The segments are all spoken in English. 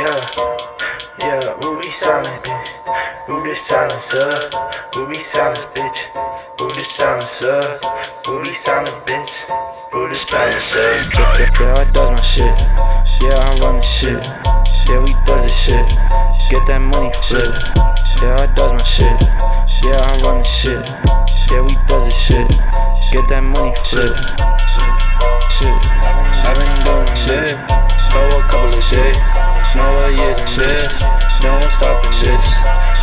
Yeah, yeah, Ruby silent, bitch. Ruby silencer. Ruby silence, bitch. Ruby silencer. Ruby silent, bitch. Ruby silencer. Yeah, I does my shit. Yeah, I'm running shit. Yeah, we does this shit. Get that money flip. Yeah, I does my shit. Yeah, I'm running shit. Yeah, we does this shit. Get that money flip. Shit. I've been doing shit. Throw a couple of shit. Years and shit. No one stopping this.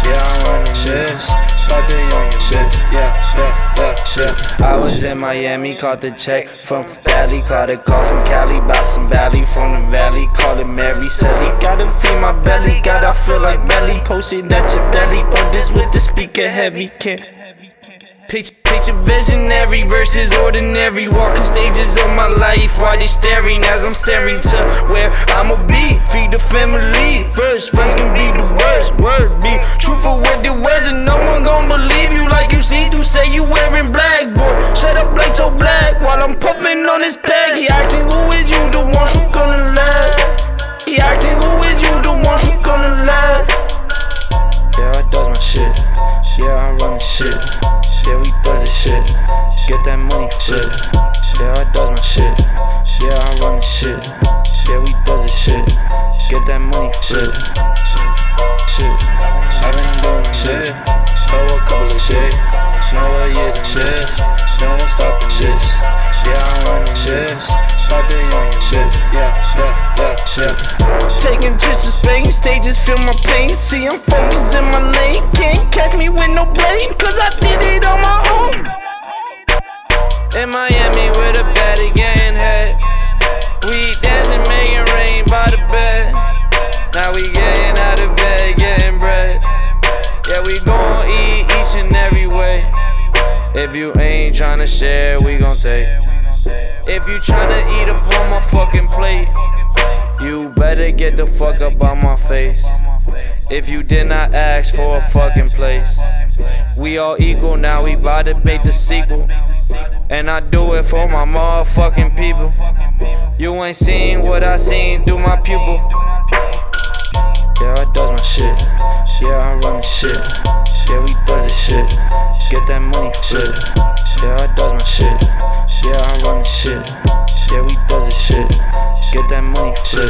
Yeah, I'm running this. About to on your shit. Yeah, yeah, yeah, shit. I was in Miami, caught the check from Valley. Caught a call from Cali, about some Valley from the Valley. Called it Mary Sally. Gotta feed my belly. Gotta feel like belly. Posted at your deli. On this with the speaker heavy. Can't. Picture, picture visionary versus ordinary. Walking stages of my life while they staring as I'm staring to where I'ma be. Feed the family first. Friends can be the worst. Words be truthful with the words, and no one gon' believe you like you see. Do say you wearing black, boy. Shut up like so black while I'm puffing on this bag. He asking who is you, the one who gonna lie? He asking who is you, the one who gonna lie? Yeah, I does my shit. Yeah, I run running shit. Shit. Get that money flip. Yeah, I does my shit. Yeah, I run running shit. Yeah, we does this shit. Get that money flip. Shit. I've been doing shit. Throw a couple of shit. Know what years and shit. No one stopping this. Yeah, I'm running shit. To on your shit. Yeah, yeah, yeah, shit. Taking to Spain, stages feel my pain. See, I'm focused in my lane. Can't catch me with no blame, If you ain't tryna share, we gon' take. If you tryna eat up on my fucking plate, you better get the fuck up on my face. If you did not ask for a fucking place, we all equal now, we bout to make the sequel. And I do it for my motherfucking people. You ain't seen what I seen through my pupil. Yeah, I does my shit. Yeah, I run running shit. Yeah, we does this shit. Get that money, shit. Yeah, I does my shit. Yeah, I run the shit. Yeah, we does the shit. Get that money, shit.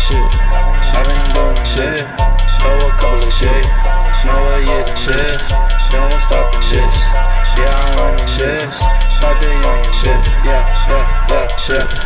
Shit. i been doing shit. Oh, a couple of shit. Know what years and shit. No one stopping shit. Yeah, I run the shit. I to young shit. Yeah, yeah, yeah, yeah.